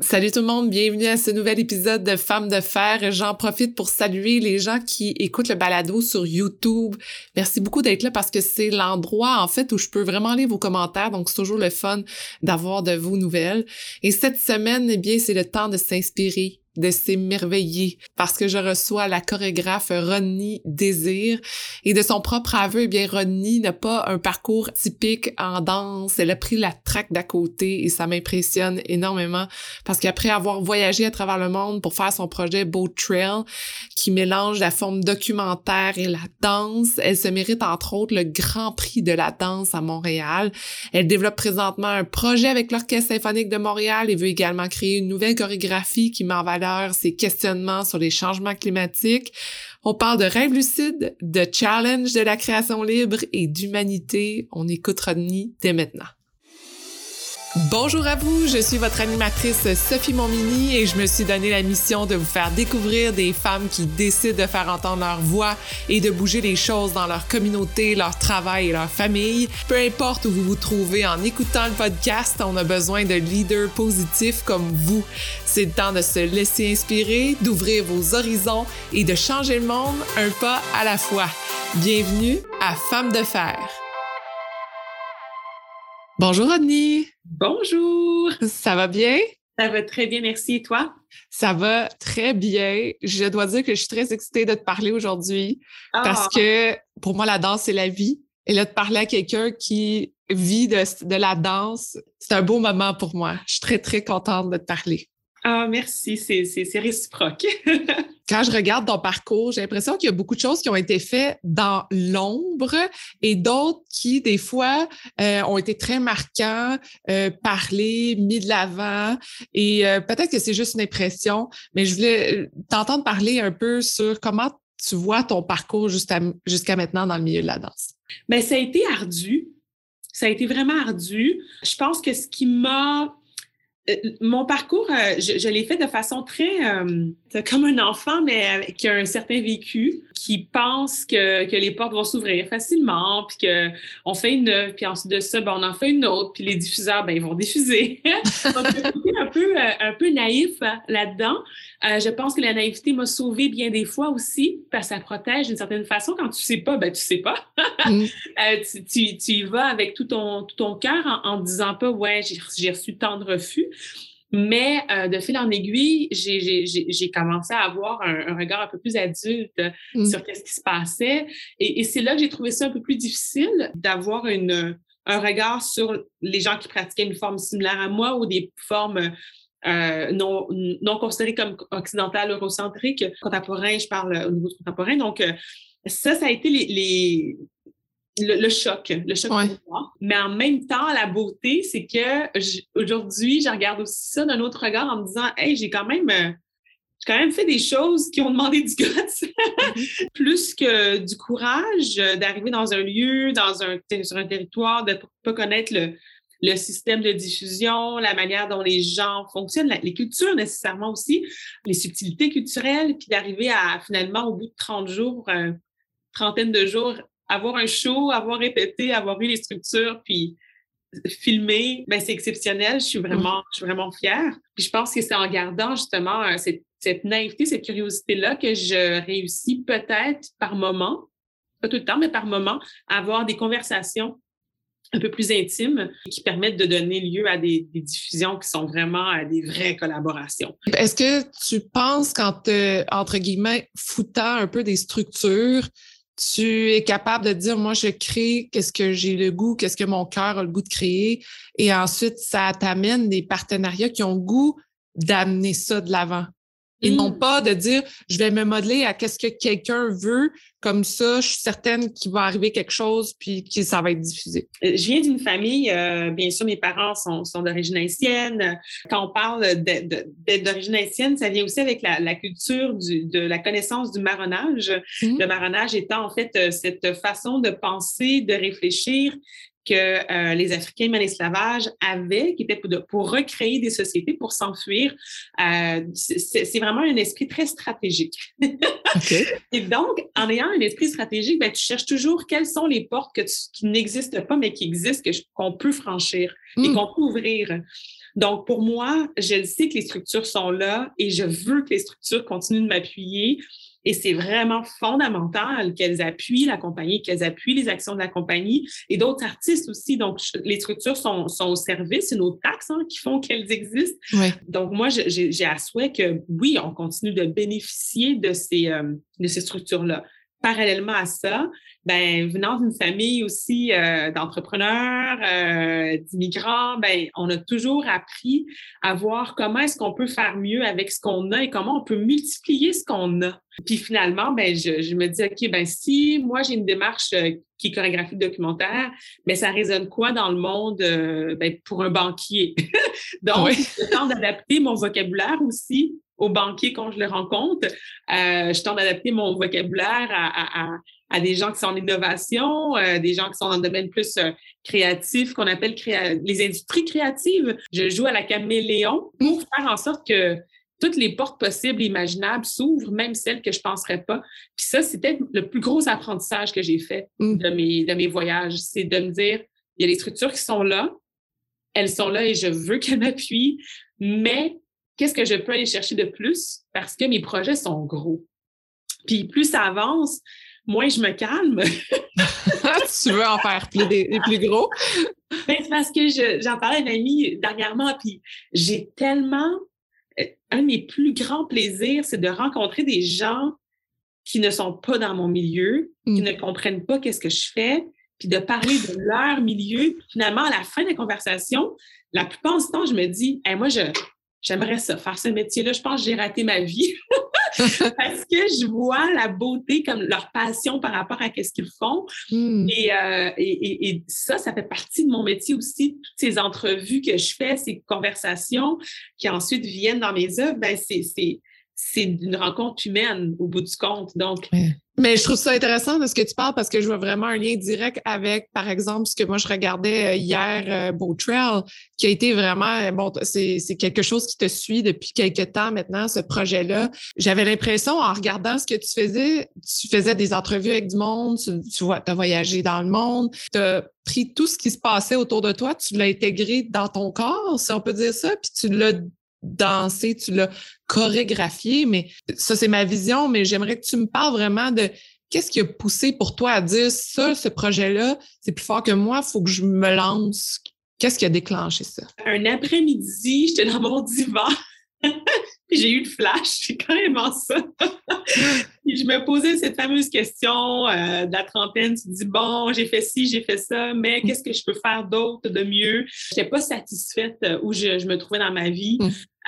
Salut tout le monde, bienvenue à ce nouvel épisode de Femmes de fer. J'en profite pour saluer les gens qui écoutent le balado sur YouTube. Merci beaucoup d'être là parce que c'est l'endroit en fait où je peux vraiment lire vos commentaires, donc c'est toujours le fun d'avoir de vos nouvelles. Et cette semaine, eh bien, c'est le temps de s'inspirer de s'émerveiller parce que je reçois la chorégraphe Ronnie Désir et de son propre aveu, eh bien Ronnie n'a pas un parcours typique en danse, elle a pris la traque d'à côté et ça m'impressionne énormément parce qu'après avoir voyagé à travers le monde pour faire son projet Boat Trail qui mélange la forme documentaire et la danse, elle se mérite entre autres le Grand Prix de la danse à Montréal. Elle développe présentement un projet avec l'Orchestre symphonique de Montréal et veut également créer une nouvelle chorégraphie qui met en valeur ces questionnements sur les changements climatiques. On parle de rêve lucide, de challenge de la création libre et d'humanité. On écoute Rodney dès maintenant. Bonjour à vous, je suis votre animatrice Sophie Monmini et je me suis donné la mission de vous faire découvrir des femmes qui décident de faire entendre leur voix et de bouger les choses dans leur communauté, leur travail et leur famille. Peu importe où vous vous trouvez en écoutant le podcast, on a besoin de leaders positifs comme vous. C'est le temps de se laisser inspirer, d'ouvrir vos horizons et de changer le monde un pas à la fois. Bienvenue à Femmes de fer. Bonjour Rodney. Bonjour. Ça va bien? Ça va très bien, merci. Et toi? Ça va très bien. Je dois dire que je suis très excitée de te parler aujourd'hui parce ah! que pour moi, la danse, c'est la vie. Et là, de parler à quelqu'un qui vit de, de la danse, c'est un beau moment pour moi. Je suis très, très contente de te parler. Ah, merci, c'est réciproque. Quand je regarde ton parcours, j'ai l'impression qu'il y a beaucoup de choses qui ont été faites dans l'ombre et d'autres qui, des fois, euh, ont été très marquants, euh, parlés, mis de l'avant. Et euh, peut-être que c'est juste une impression, mais je voulais t'entendre parler un peu sur comment tu vois ton parcours jusqu'à maintenant dans le milieu de la danse. Bien, ça a été ardu. Ça a été vraiment ardu. Je pense que ce qui m'a euh, mon parcours, euh, je, l'ai fait de façon très euh, comme un enfant, mais avec un certain vécu, qui pense que, que les portes vont s'ouvrir facilement, puis qu'on fait une œuvre, puis ensuite de ça, ben, on en fait une autre, puis les diffuseurs, ben, ils vont diffuser. Donc, un peu, un peu naïf hein, là-dedans. je pense que la naïveté m'a sauvé bien des fois aussi, parce que ça protège d'une certaine façon. Quand tu sais pas, ben, tu sais pas. Mm. tu, tu, tu, y vas avec tout ton, tout ton cœur en, en disant pas, ouais, j'ai reçu tant de refus. Mais euh, de fil en aiguille, j'ai commencé à avoir un, regard un peu plus adulte mmh. sur ce qui se passait. Et, c'est là que j'ai trouvé ça un peu plus difficile d'avoir un regard sur les gens qui pratiquaient une forme similaire à moi ou des formes euh, non, non considérées comme occidentales, eurocentriques, contemporains, je parle au niveau contemporain. Donc, euh, ça, ça a été les, le, choc, le choc Mais en même temps, la beauté, c'est que aujourd'hui, je regarde aussi ça d'un autre regard en me disant, hey, j'ai quand même, euh, j'ai quand même fait des choses qui ont demandé du guts, mm-hmm. plus que du courage euh, d'arriver dans un lieu, dans un, sur un territoire, de ne pas connaître le, le système de diffusion, la manière dont les gens fonctionnent, les cultures nécessairement aussi, les subtilités culturelles, puis d'arriver à finalement, au bout de 30 jours, euh, trentaine de jours, avoir un show, avoir répété, avoir eu les structures, puis filmer, ben c'est exceptionnel. Je suis vraiment, je suis vraiment fière. Puis je pense que c'est en gardant justement euh, cette, naïveté, cette curiosité-là que je réussis peut-être par moment, pas tout le temps, mais par moment, à avoir des conversations un peu plus intimes qui permettent de donner lieu à des, diffusions qui sont vraiment à des vraies collaborations. Est-ce que tu penses quand, entre guillemets, foutant un peu des structures, tu es capable de dire, moi, je crée qu'est-ce que j'ai le goût, qu'est-ce que mon cœur a le goût de créer. Et ensuite, ça t'amène des partenariats qui ont le goût d'amener ça de l'avant. Et non mmh. pas de dire, je vais me modeler à qu'est-ce que quelqu'un veut, comme ça, je suis certaine qu'il va arriver quelque chose, puis que ça va être diffusé. Euh, je viens d'une famille, euh, bien sûr, mes parents sont, sont d'origine haïtienne. Quand on parle d'origine haïtienne, ça vient aussi avec la, culture du, de la connaissance du marronnage. Mmh. Le marronnage étant en fait euh, cette façon de penser, de réfléchir que euh, les Africains en esclavage avaient, qui était pour, recréer des sociétés, pour s'enfuir. Euh, c'est vraiment un esprit très stratégique. Et donc, en ayant un esprit stratégique, ben, tu cherches toujours quelles sont les portes que qui n'existent pas, mais qui existent, qu'on peut franchir et hmm. qu'on peut ouvrir. Donc, pour moi, je sais que les structures sont là et je veux que les structures continuent de m'appuyer. Et c'est vraiment fondamental qu'elles appuient la compagnie, qu'elles appuient les actions de la compagnie et d'autres artistes aussi. Donc, les structures sont, sont au service, c'est nos taxes hein, qui font qu'elles existent. Donc, moi, j'ai à souhait que, oui, on continue de bénéficier de ces, euh, de ces structures-là parallèlement à ça, ben, venant d'une famille aussi euh, d'entrepreneurs, euh, d'immigrants, ben, on a toujours appris à voir comment est-ce qu'on peut faire mieux avec ce qu'on a et comment on peut multiplier ce qu'on a. Puis finalement, ben, je, je, me dis, OK, ben, si moi j'ai une démarche euh, qui est chorégraphique documentaire, mais ben, ça résonne quoi dans le monde ben, pour un banquier? Donc, je tente d'adapter mon vocabulaire aussi aux banquiers quand je les rencontre. Euh, je tente d'adapter mon vocabulaire à, à, à, des gens qui sont en innovation, euh, des gens qui sont dans le domaine plus euh, créatif, qu'on appelle les industries créatives. Je joue à la caméléon pour faire en sorte que toutes les portes possibles et imaginables s'ouvrent, même celles que je ne penserais pas. Puis ça, c'était le plus gros apprentissage que j'ai fait mm. de, mes, de mes voyages. C'est de me dire, il y a des structures qui sont là, elles sont là et je veux qu'elles m'appuient, mais qu'est-ce que je peux aller chercher de plus? Parce que mes projets sont gros. Puis plus ça avance, moins je me calme. tu veux en faire plus des, plus gros? Ben, c'est parce que j'en parlais à une amie dernièrement, puis j'ai tellement. Euh, un de mes plus grands plaisirs, c'est de rencontrer des gens qui ne sont pas dans mon milieu, qui mm. ne comprennent pas qu'est-ce que je fais, puis de parler de leur milieu. Finalement, à la fin de la conversation, la plupart du temps, je me dis, moi, je, j'aimerais ça, faire ce métier-là. Je pense que j'ai raté ma vie parce que je vois la beauté comme leur passion par rapport à ce qu'ils font. Hmm. Euh, et, et, ça, ça fait partie de mon métier aussi. Toutes ces entrevues que je fais, ces conversations qui ensuite viennent dans mes œuvres, ben c'est c'est une rencontre humaine au bout du compte. Donc, mais je trouve ça intéressant de ce que tu parles parce que je vois vraiment un lien direct avec, par exemple, ce que moi je regardais euh, hier, euh, Beau Trail, qui a été vraiment, euh, bon, c'est quelque chose qui te suit depuis quelques temps maintenant, ce projet-là. J'avais l'impression, en regardant ce que tu faisais, tu faisais des entrevues avec du monde, tu, tu vois, as voyagé dans le monde, tu as pris tout ce qui se passait autour de toi, tu l'as intégré dans ton corps, si on peut dire ça, puis tu l'as dansé, tu l'as chorégraphié, mais ça, c'est ma vision, mais j'aimerais que tu me parles vraiment de qu'est-ce qui a poussé pour toi à dire ça, ce projet-là, c'est plus fort que moi, il faut que je me lance. Qu'est-ce qui a déclenché ça? Un après-midi, j'étais dans mon divan. j'ai eu le flash, c'est carrément ça. je me posais cette fameuse question euh, de la trentaine. Tu te dis, bon, j'ai fait ci, j'ai fait ça, mais qu'est-ce que je peux faire d'autre de mieux? Je n'étais pas satisfaite euh, où je, me trouvais dans ma vie.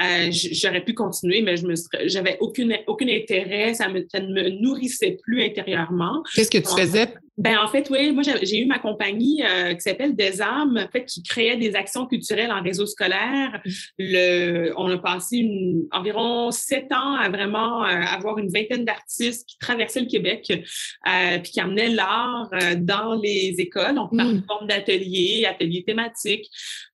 Euh, j'aurais pu continuer, mais je me j'avais aucun, aucun intérêt, ça, me, ça ne me nourrissait plus intérieurement. Qu'est-ce que tu faisais? Ben en fait, oui, moi j'ai eu ma compagnie euh, qui s'appelle Des Armes, en fait, qui créait des actions culturelles en réseau scolaire. Le, on a passé environ sept ans à vraiment euh, avoir une vingtaine d'artistes qui traversaient le Québec, euh, puis qui amenaient l'art euh, dans les écoles, donc par mmh. forme d'ateliers, ateliers thématiques.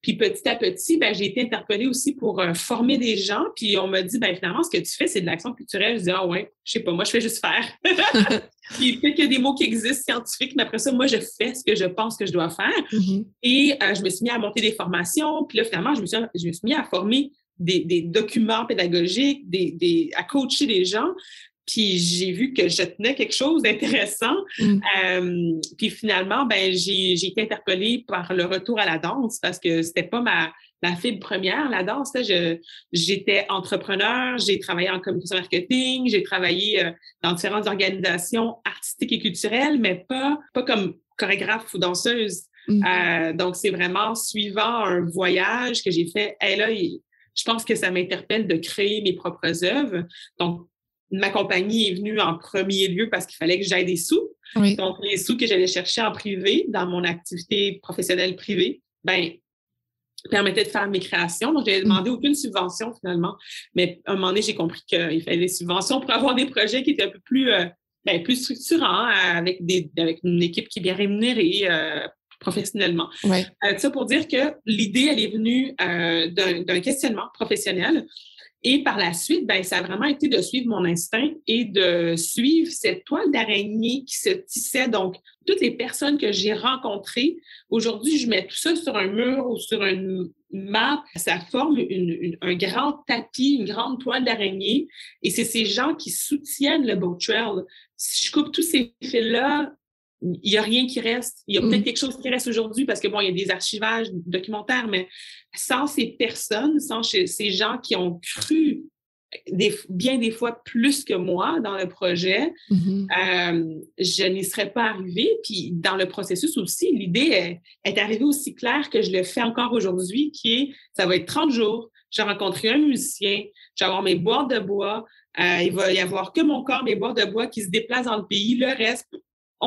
Puis petit à petit, ben, j'ai été interpellée aussi pour former des gens. Puis on m'a dit, ben finalement, ce que tu fais, c'est de l'action culturelle. Je dis, ah ouais, je sais pas, moi je fais juste faire. puis peut-être qu'il y a des mots qui existent scientifiques, mais après ça, moi, je fais ce que je pense que je dois faire. Mm-hmm. Et euh, je me suis mis à monter des formations. Puis là, finalement, je me suis, je me suis mis à former des, des documents pédagogiques, des, des, à coacher des gens. Puis j'ai vu que je tenais quelque chose d'intéressant. Mm. Euh, puis finalement, ben j'ai été interpellée par le retour à la danse parce que c'était pas ma, ma fibre première, la danse. J'étais entrepreneur, j'ai travaillé en communication marketing, j'ai travaillé euh, dans différentes organisations artistiques et culturelles, mais pas, pas comme chorégraphe ou danseuse. Mm-hmm. Euh, donc, c'est vraiment suivant un voyage que j'ai fait. Et là, je pense que ça m'interpelle de créer mes propres œuvres. Donc, ma compagnie est venue en premier lieu parce qu'il fallait que j'aille des sous. Donc, les sous que j'allais chercher en privé, dans mon activité professionnelle privée, ben permettait de faire mes créations. Donc, j'ai demandé mm. aucune subvention finalement. Mais à un moment donné, j'ai compris qu'il fallait des subventions pour avoir des projets qui étaient un peu plus, euh, ben, plus structurants, avec, des, avec une équipe qui est bien rémunérée, euh, professionnellement. Ouais. Euh, ça pour dire que l'idée, elle est venue euh, d'un d'un questionnement professionnel. Et par la suite, ben, ça a vraiment été de suivre mon instinct et de suivre cette toile d'araignée qui se tissait. Donc, toutes les personnes que j'ai rencontrées, aujourd'hui, je mets tout ça sur un mur ou sur une map. Ça forme une- un grand tapis, une grande toile d'araignée. Et c'est ces gens qui soutiennent le boat trail. Si je coupe tous ces fils-là, il n'y a rien qui reste. Il y a Mm. peut-être quelque chose qui reste aujourd'hui parce que, bon, il y a des archivages documentaires, mais sans ces personnes, sans ces gens qui ont cru des, bien des fois plus que moi dans le projet, Mhm. euh, je n'y serais pas arrivée. Puis dans le processus aussi, l'idée est, est arrivée aussi claire que je le fais encore aujourd'hui, qui est, ça va être 30 jours, je vais rencontrer un musicien, je vais avoir mes boîtes de bois, euh, il va y avoir que mon corps, mes boîtes de bois qui se déplacent dans le pays, le reste,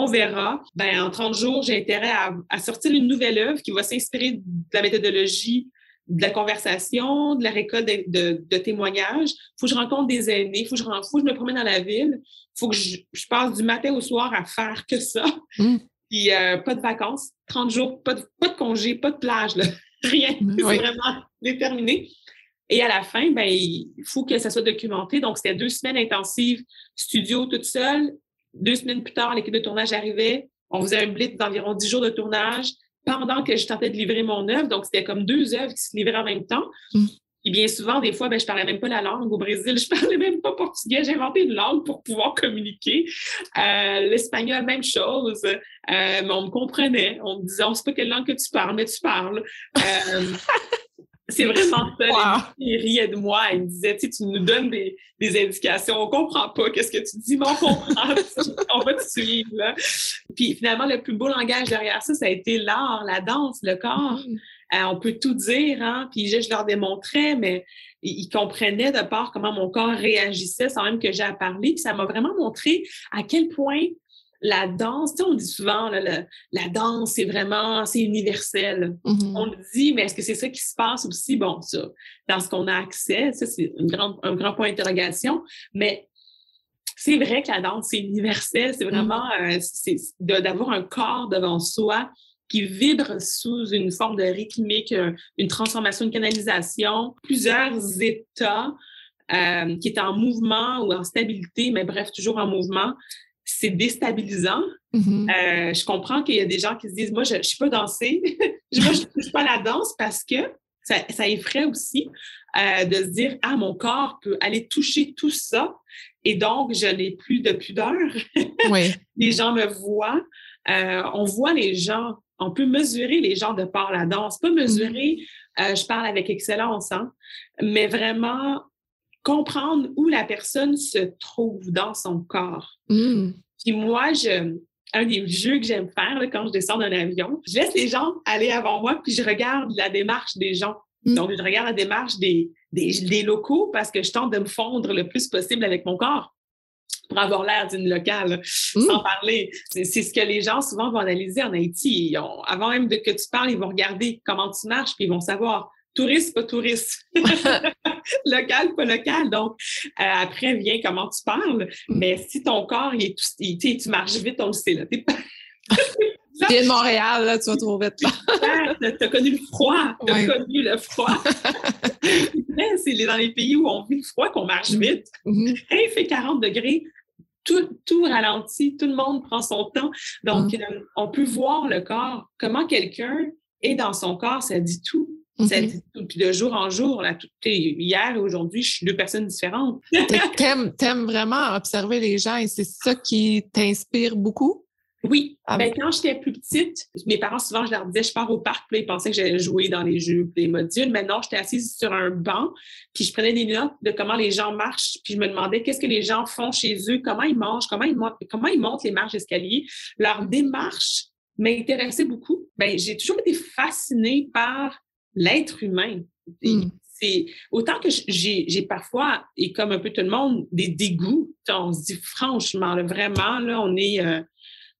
on verra. Ben, en 30 jours, j'ai intérêt à, à sortir une nouvelle œuvre qui va s'inspirer de la méthodologie de la conversation, de la récolte de, de- de témoignages. Il faut que je rencontre des aînés, il faut, que je ren- faut que je me promène dans la ville, il faut que je, je passe du matin au soir à faire que ça. Mm. Puis euh, pas de vacances, 30 jours, pas de, pas de congé, pas de plage, là. rien. Mm, C'est oui. vraiment déterminé. Et à la fin, ben, il faut que ça soit documenté. Donc, c'était deux semaines intensives, studio toute seule. Deux semaines plus tard, l'équipe de tournage arrivait. On faisait un blitz d'environ 10 jours de tournage pendant que je tentais de livrer mon œuvre. Donc, c'était comme deux œuvres qui se livraient en même temps. Mm. Et bien souvent, des fois, ben, je parlais même pas la langue. Au Brésil, je parlais même pas portugais. J'ai inventé une langue pour pouvoir communiquer. Euh, L'espagnol, même chose. Euh, mais on me comprenait. On me disait, on sait pas quelle langue que tu parles, mais tu parles. Euh, c'est vraiment ça. Wow. Il riait de moi. Il me disait, tu sais, tu nous donnes des, des indications. On comprend pas qu'est-ce que tu dis, mais on comprend. on va te suivre. Là. Puis finalement, le plus beau langage derrière ça, ça a été l'art, la danse, le corps. Mhm. Euh, on peut tout dire, hein? Puis je, je leur démontrais, mais ils, comprenaient de part comment mon corps réagissait sans même que j'ai à parler. Puis ça m'a vraiment montré à quel point la danse, tu sais, on dit souvent, là, le- la danse, c'est vraiment, c'est universel. Mhm. On le dit, mais est-ce que c'est ça qui se passe aussi? Bon, ça, dans ce qu'on a accès, ça, c'est un grand point d'interrogation. Mais c'est vrai que la danse, c'est universel. C'est vraiment euh, c'est de- d'avoir un corps devant soi qui vibre sous une forme de rythmique, une transformation, une canalisation, plusieurs états euh, qui est en mouvement ou en stabilité, mais bref, toujours en mouvement. C'est déstabilisant. Mhm. Euh, je comprends qu'il y a des gens qui se disent, moi, je ne sais pas danser, moi, je ne touche pas la danse parce que ça, ça effraie aussi euh, de se dire, ah, mon corps peut aller toucher tout ça et donc je n'ai plus de pudeur. Oui. les gens me voient. Euh, on voit les gens, on peut mesurer les gens de par la danse, pas mesurer, euh, je parle avec excellence, hein, mais vraiment comprendre où la personne se trouve dans son corps. Mhm. Puis moi, je, un des jeux que j'aime faire là, quand je descends d'un avion, je laisse les gens aller avant moi, puis je regarde la démarche des gens. Mm. Donc, je regarde la démarche des, des, des locaux parce que je tente de me fondre le plus possible avec mon corps pour avoir l'air d'une locale, Mm. sans parler. C'est c'est ce que les gens souvent vont analyser en Haïti. Ils ont- avant même de que tu parles, ils vont regarder comment tu marches, puis ils vont savoir touriste, pas touriste, local, pas local. Donc, euh, après vient comment tu parles. Mm. Mais si ton corps, il est tout, il- tu tu marches vite, on le sait. Là. T'es pas Tu viens de Montréal, là, tu vas trop vite. là. T'as t'as connu le froid. T'as Ouais. connu le froid. C'est dans les pays où on vit le froid qu'on marche vite. Mhm. Quand il fait 40 degrés, tout, tout ralentit, tout le monde prend son temps. Donc, Mm. euh, on peut voir le corps. Comment quelqu'un est dans son corps, ça dit tout. Tout. Puis de jour en jour, là, tout, hier et aujourd'hui, je suis deux personnes différentes. T'a- T'aimes, t'aimes vraiment observer les gens et c'est ça qui t'inspire beaucoup? Oui. Ah ben, quand j'étais plus petite, mes parents, souvent, je leur disais, je pars au parc, puis ils pensaient que j'allais jouer dans les jeux, les modules. Mais non, j'étais assise sur un banc, puis je prenais des notes de comment les gens marchent, puis je me demandais qu'est-ce que les gens font chez eux, comment ils mangent, comment ils montent, comment ils montent les marches d'escalier. Leur démarche m'intéressait beaucoup. Ben, j'ai toujours été fascinée par l'être humain. Mm. C'est autant que j'ai parfois, et comme un peu tout le monde, des dégoûts. On se dit franchement, là, vraiment, là, on est, euh,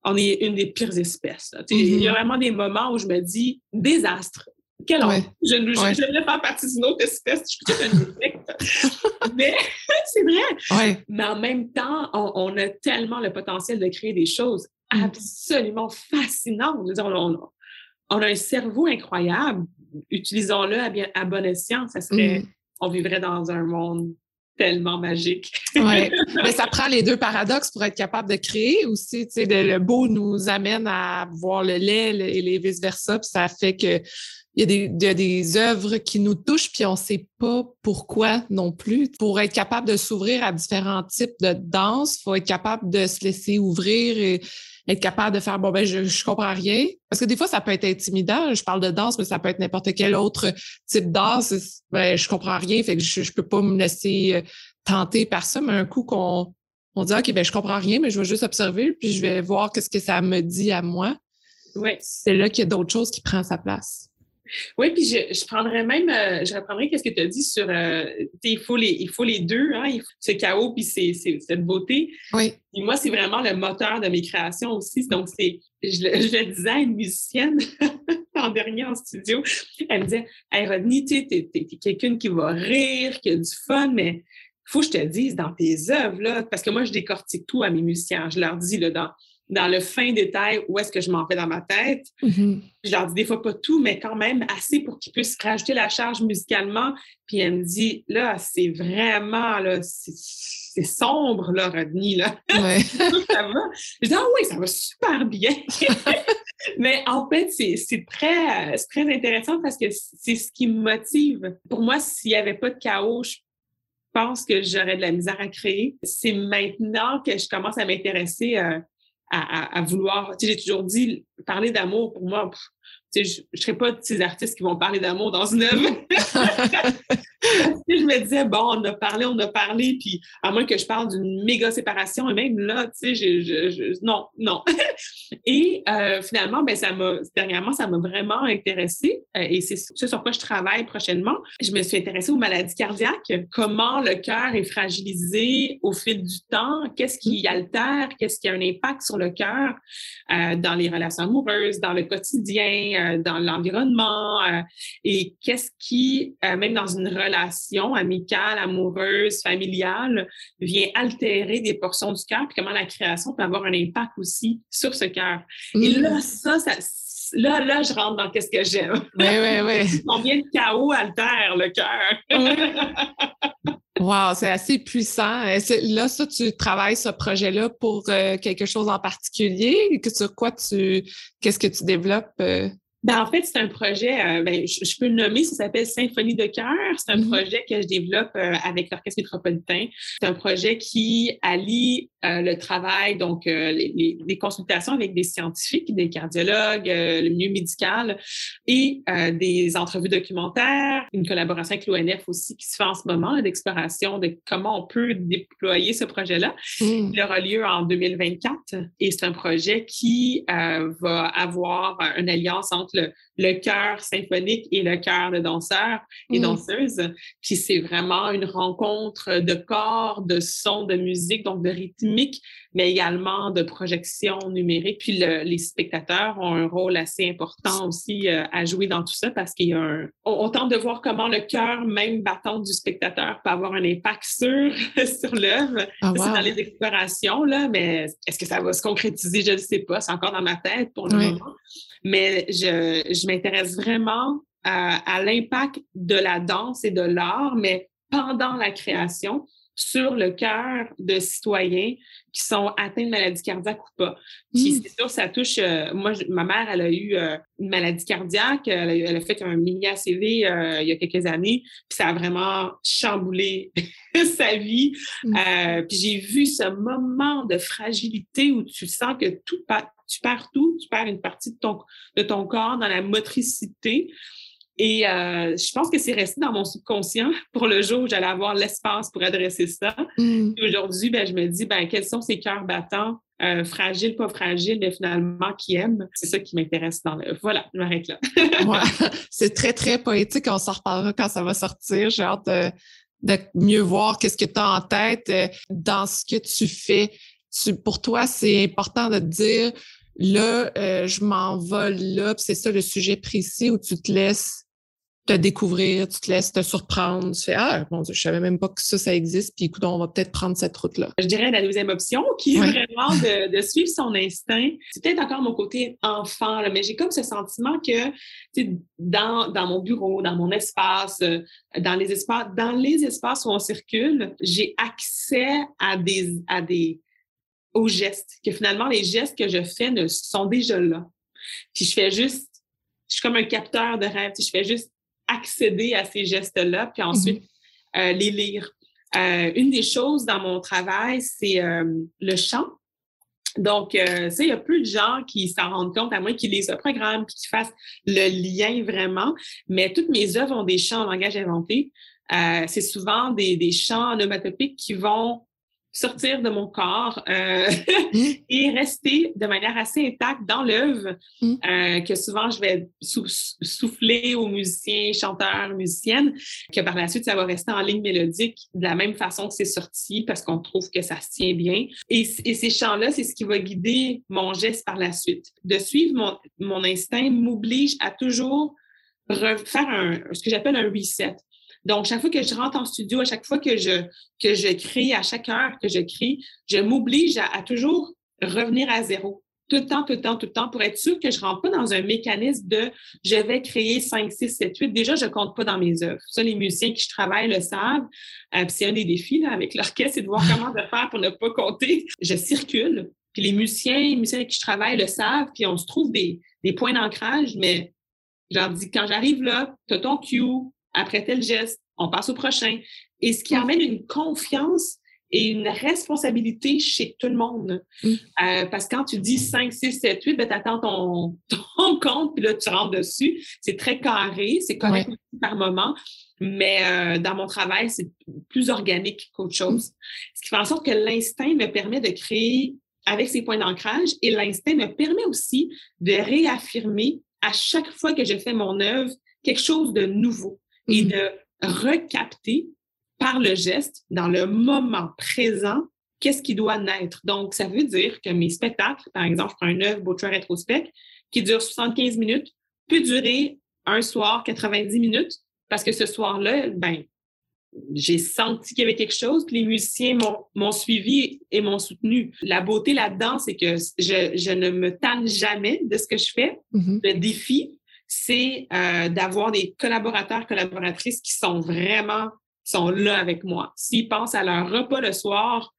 on est une des pires espèces. Il y a Mhm. vraiment des moments où je me dis désastre. Quel honte. Ouais. Je, ne- Ouais. devrais faire partie d'une autre espèce. Je suis peut-être un insecte. Mais c'est vrai. Mais en même temps, on, on a tellement le potentiel de créer des choses Mm. absolument fascinantes. On a un cerveau incroyable. Utilisons-le à, bien, à bon escient. Ça serait, mm. on vivrait dans un monde tellement magique. oui, mais ça prend les deux paradoxes pour être capable de créer aussi. Tu sais, le, beau nous amène à voir le lait et les vice-versa, puis ça fait que il y, a des, des œuvres qui nous touchent, puis on ne sait pas pourquoi non plus. Pour être capable de s'ouvrir à différents types de danse, il faut être capable de se laisser ouvrir et être capable de faire bon ben je, je comprends rien. Parce que des fois ça peut être intimidant. Je parle de danse mais ça peut être n'importe quel autre type de danse ben je comprends rien fait que je, je peux pas me laisser euh, tenter par ça. Mais un coup qu'on on dit ok ben je comprends rien mais je vais juste observer puis je vais voir qu'est-ce que ça me dit à moi. Ouais. c'est là qu'il y a d'autres choses qui prennent sa place oui, puis je, je, prendrais même, euh, je reprendrais qu'est-ce que tu as dit sur, euh, il, faut les, il faut les deux, hein, ce chaos puis c'est, cette beauté. Oui. Et moi, c'est vraiment le moteur de mes créations aussi. Donc, c'est, je, je le disais à une musicienne en dernier en studio, elle me disait, Hey Rodney, tu es, es, quelqu'un qui va rire, qui a du fun, mais il faut que je te dise dans tes œuvres, là, parce que moi, je décortique tout à mes musiciens. Je leur dis, là, dans dans le fin détail où est-ce que je m'en vais dans ma tête. Mm-hmm. Je leur dis des fois pas tout, mais quand même assez pour qu'ils puissent rajouter la charge musicalement. Puis elle me dit, là, c'est vraiment, là, c'est sombre, là, Rodney, là. Ouais. ça va? Je dis, ah oui, ça va super bien. mais en fait, c'est très, très intéressant parce que c'est ce qui me motive. Pour moi, s'il n'y avait pas de chaos, je pense que j'aurais de la misère à créer. C'est maintenant que je commence à m'intéresser euh, à, vouloir. Tu sais, j'ai toujours dit, parler d'amour, pour moi, je ne serais pas de ces artistes qui vont parler d'amour dans une œuvre. je me disais, bon, on a parlé, on a parlé, puis à moins que je parle d'une méga séparation, et même là, tu sais, je, non, non. et euh, finalement, ben, ça m'a, dernièrement, ça m'a vraiment intéressée, euh, et c'est ce sur quoi je travaille prochainement. Je me suis intéressée aux maladies cardiaques, comment le cœur est fragilisé au fil du temps, qu'est-ce qui altère, qu'est-ce qui a un impact sur le cœur euh, dans les relations amoureuses, dans le quotidien, dans l'environnement, et qu'est-ce qui, même dans une relation relation amicale, amoureuse, familiale vient altérer des portions du cœur, puis comment la création peut avoir un impact aussi sur ce cœur. Et là, mm. ça, ça là, là, je rentre dans qu'est-ce que j'aime. Oui, oui, oui. Combien de chaos altère le cœur? wow, c'est assez puissant. Là, ça, tu travailles ce projet-là pour euh, quelque chose en particulier? Sur quoi tu, qu'est-ce que tu développes? Euh? Ben, en fait, c'est un projet, euh, ben, je, peux le nommer, ça s'appelle Symphonie de cœur. C'est un mm-hmm. projet que je développe euh, avec l'Orchestre métropolitain. C'est un projet qui allie euh, le travail, donc les, les, consultations avec des scientifiques, des cardiologues, le milieu médical et des entrevues documentaires, une collaboration avec l'ONF aussi qui se fait en ce moment d'exploration de comment on peut déployer ce projet-là. Mm. Il aura lieu en 2024 et c'est un projet qui va avoir une alliance entre le, le chœur symphonique et le chœur de danseurs et danseuses. Puis c'est vraiment une rencontre de corps, de sons, de musique, donc de rythmique, mais également de projection numérique. Puis les spectateurs ont un rôle assez important aussi euh, à jouer dans tout ça parce qu'il y a un... On, tente de voir comment le cœur, même battant du spectateur, peut avoir un impact sur, sur l'œuvre. Ah, c'est dans les explorations, là, mais est-ce que ça va se concrétiser? Je ne sais pas. C'est encore dans ma tête pour le moment. Mais je, je m'intéresse vraiment à, l'impact de la danse et de l'art, mais pendant la création, sur le cœur de citoyens qui sont atteints de maladie cardiaque ou pas. Puis mmh. c'est sûr, ça touche. Euh, moi, ma mère, elle a eu euh, une maladie cardiaque. Elle a, fait un mini ACV euh, il y a quelques années. Puis ça a vraiment chamboulé sa vie. Mmh. puis j'ai vu ce moment de fragilité où tu sens que tout, tu perds tout, tu perds une partie de ton, de ton corps dans la motricité. Et euh, je pense que c'est resté dans mon subconscient pour le jour où j'allais avoir l'espace pour adresser ça. Mm. Aujourd'hui, ben, je me dis, ben, quels sont ces cœurs battants, euh, fragiles, pas fragiles, mais finalement qui aiment? C'est ça qui m'intéresse dans le... Voilà, je m'arrête là. C'est très, très poétique. On s'en reparlera quand ça va sortir. J'ai hâte de, de mieux voir qu'est-ce que tu as en tête euh, dans ce que tu fais. Tu, pour toi, c'est important de te dire, là, euh, je m'envole là, c'est ça le sujet précis où tu te laisses te découvrir, tu te laisses te surprendre. Tu fais Ah, mon Dieu, je savais même pas que ça, ça existe. Puis écoute, on va peut-être prendre cette route-là. Je dirais la deuxième option, qui est vraiment de, suivre son instinct. C'est peut-être encore mon côté enfant, mais j'ai comme ce sentiment que dans, dans mon bureau, dans mon espace, euh, dans les espaces, dans les espaces où on circule, j'ai accès à des, à des aux gestes, que finalement, les gestes que je fais ne sont déjà là. Puis je fais juste, je suis comme un capteur de rêve, je fais juste accéder à ces gestes-là, puis ensuite mm-hmm. euh, les lire. Euh, une des choses dans mon travail, c'est euh, le chant. Donc, euh, il y a peu de gens qui s'en rendent compte, à moins qu'ils lisent le programme et qu'ils fassent le lien vraiment. Mais toutes mes œuvres ont des chants en langage inventé. c'est souvent des, des chants onomatopiques qui vont sortir de mon corps euh, mmh. et rester de manière assez intacte dans l'œuvre mmh. euh, que souvent je vais souffler aux musiciens, chanteurs, musiciennes, que par la suite ça va rester en ligne mélodique de la même façon que c'est sorti parce qu'on trouve que ça se tient bien. Et, ces chants-là, c'est ce qui va guider mon geste par la suite. De suivre mon, mon instinct m'oblige à toujours refaire un, ce que j'appelle un reset. Donc, chaque fois que je rentre en studio, à chaque fois que je, que je crée, à chaque heure que je crée, je m'oblige à, toujours revenir à zéro. Tout le temps, tout le temps, tout le temps, pour être sûr que je ne rentre pas dans un mécanisme de je vais créer 5, 6, 7, 8. Déjà, je ne compte pas dans mes œuvres. Ça, les musiciens qui je travaille le savent. Euh, c'est un des défis là, avec l'orchestre, c'est de voir comment de faire pour ne pas compter. Je circule. Puis les musiciens, les musiciens avec qui je travaille le savent. Puis on se trouve des, des points d'ancrage, mais je leur dis, quand j'arrive là, tu as ton cue, après tel geste, on passe au prochain. Et ce qui amène une confiance et une responsabilité chez tout le monde. Mm. Euh, parce que quand tu dis 5, 6, 7, 8, ben, tu attends ton, ton, compte, puis là, tu rentres dessus. C'est très carré, c'est correct par moment, mais euh, dans mon travail, c'est plus organique qu'autre chose. Ce qui fait en sorte que l'instinct me permet de créer avec ces points d'ancrage et l'instinct me permet aussi de réaffirmer à chaque fois que je fais mon œuvre quelque chose de nouveau et mm-hmm. de recapter par le geste, dans le moment présent, qu'est-ce qui doit naître. Donc, ça veut dire que mes spectacles, par exemple, je prends une œuvre Boucher Rétrospect qui dure 75 minutes, peut durer un soir 90 minutes, parce que ce soir-là, ben, j'ai senti qu'il y avait quelque chose, que les musiciens m'ont suivi et m'ont soutenu. La beauté là-dedans, c'est que je, ne me tanne jamais de ce que je fais. Mm-hmm. Le défi, c'est euh, d'avoir des collaborateurs, collaboratrices qui sont vraiment sont là avec moi. S'ils pensent à leur repas le soir,